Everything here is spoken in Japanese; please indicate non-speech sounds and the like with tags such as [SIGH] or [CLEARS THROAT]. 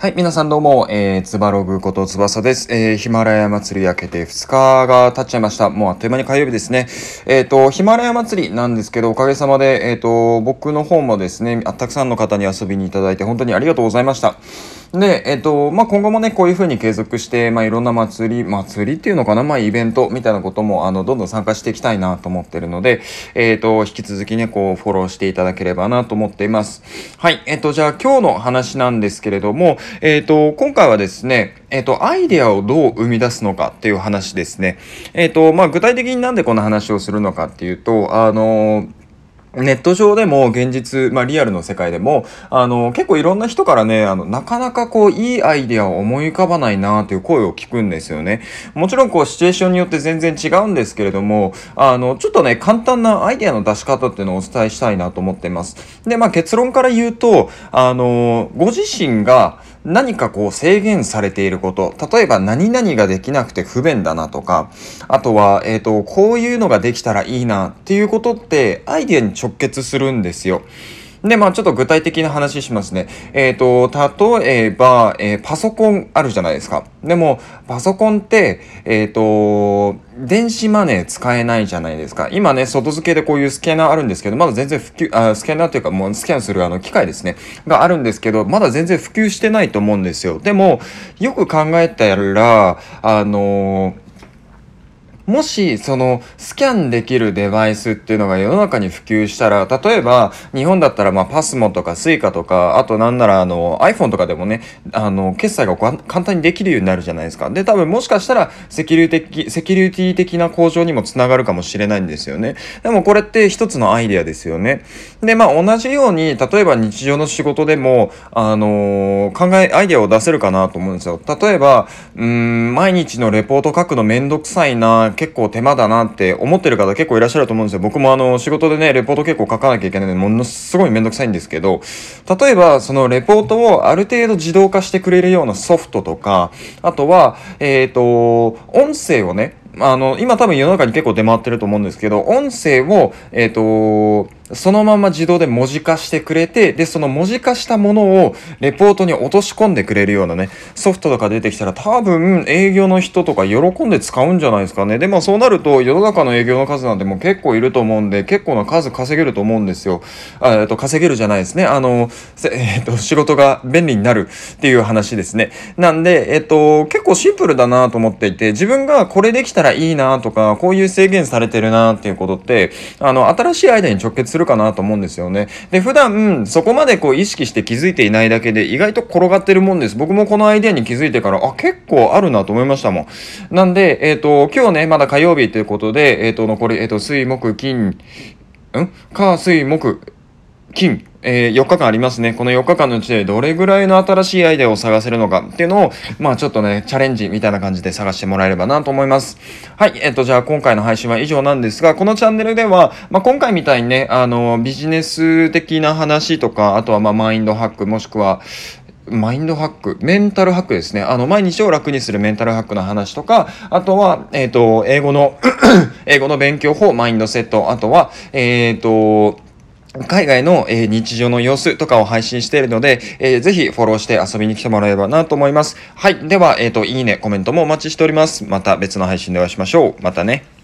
はい、皆さんどうも、えー、つばログことつばさです。えー、ヒマラヤ祭り明けて2日が経っちゃいました。もうあっという間に火曜日ですね。えっ、ー、と、ヒマラヤ祭りなんですけど、おかげさまで、えっ、ー、と、僕の方もですね、たくさんの方に遊びにいただいて、本当にありがとうございました。で、えっ、と、まあ、今後もね、こういう風に継続して、まあ、いろんな祭り、祭りっていうのかな、まあ、イベントみたいなことも、あの、どんどん参加していきたいなと思ってるので、えっ、と、引き続きね、こう、フォローしていただければなと思っています。はい、えっ、と、じゃあ今日の話なんですけれども、えっ、と、今回はですね、えっ、と、アイデアをどう生み出すのかっていう話ですね。えっ、と、まあ、具体的になんでこの話をするのかっていうと、あのネット上でも現実、まあリアルの世界でも、あの、結構いろんな人からね、あの、なかなかこう、いいアイデアを思い浮かばないなという声を聞くんですよね。もちろんこう、シチュエーションによって全然違うんですけれども、あの、ちょっとね、簡単なアイデアの出し方っていうのをお伝えしたいなと思っています。で、まあ結論から言うと、あの、ご自身が、何かこう制限されていること、例えば何々ができなくて不便だなとか、あとは、えっ、ー、と、こういうのができたらいいなっていうことってアイデアに直結するんですよ。で、まあちょっと具体的な話しますね。えっ、ー、と、例えば、えー、パソコンあるじゃないですか。でも、パソコンって、えっ、ー、と、電子マネー使えないじゃないですか。今ね、外付けでこういうスキャナーあるんですけど、まだ全然普及、あスキャナーというかもうスキャンするあの機械ですね。があるんですけど、まだ全然普及してないと思うんですよ。でも、よく考えたら、あのーもし、その、スキャンできるデバイスっていうのが世の中に普及したら、例えば、日本だったら、まあ、パスモとかスイカとか、あとなんなら、あの、iPhone とかでもね、あの、決済が簡単にできるようになるじゃないですか。で、多分もしかしたら、セキュリティ、セキュリティ的な向上にもつながるかもしれないんですよね。でもこれって一つのアイデアですよね。で、まあ、同じように、例えば日常の仕事でも、あの考え、アイデアを出せるかなと思うんですよ。例えば、うん、毎日のレポート書くのめんどくさいな、結構手間だなって思ってる方結構いらっしゃると思うんですよ。僕もあの仕事でね、レポート結構書かなきゃいけないので、ものすごいめんどくさいんですけど、例えばそのレポートをある程度自動化してくれるようなソフトとか、あとは、えっ、ー、と、音声をね、あの、今多分世の中に結構出回ってると思うんですけど、音声を、えっ、ー、と、そのまま自動で文字化してくれて、で、その文字化したものをレポートに落とし込んでくれるようなね、ソフトとか出てきたら多分営業の人とか喜んで使うんじゃないですかね。で、もそうなると世の中の営業の数なんてもう結構いると思うんで、結構な数稼げると思うんですよ。えっと、稼げるじゃないですね。あの、えっと、仕事が便利になるっていう話ですね。なんで、えっと、結構シンプルだなと思っていて、自分がこれできたらいいなとか、こういう制限されてるなっていうことって、あの、新しいアイデアに直結するるかなと思うんですよね。で、普段、そこまでこう意識して気づいていないだけで意外と転がってるもんです。僕もこのアイデアに気づいてから、あ、結構あるなと思いましたもん。なんで、えっ、ー、と、今日ね、まだ火曜日ということで、えっ、ー、と、残り、えっ、ー、と、水、木、金、ん？火、水、木、金、えー、4日間ありますね。この4日間のうちでどれぐらいの新しいアイデアを探せるのかっていうのを、まあちょっとね、チャレンジみたいな感じで探してもらえればなと思います。はい。えっ、と、じゃあ今回の配信は以上なんですが、このチャンネルでは、まあ今回みたいにね、あの、ビジネス的な話とか、あとはまあマインドハック、もしくは、マインドハック、メンタルハックですね。あの、毎日を楽にするメンタルハックの話とか、あとは、えっ、ー、と、英語の [CLEARS THROAT] 英語の勉強法、マインドセット、あとは、えっ、と、海外の、え、日常の様子とかを配信しているので、えー、ぜひフォローして遊びに来てもらえればなと思います。はい。では、えっ、ー、と、いいね、コメントもお待ちしております。また別の配信でお会いしましょう。またね。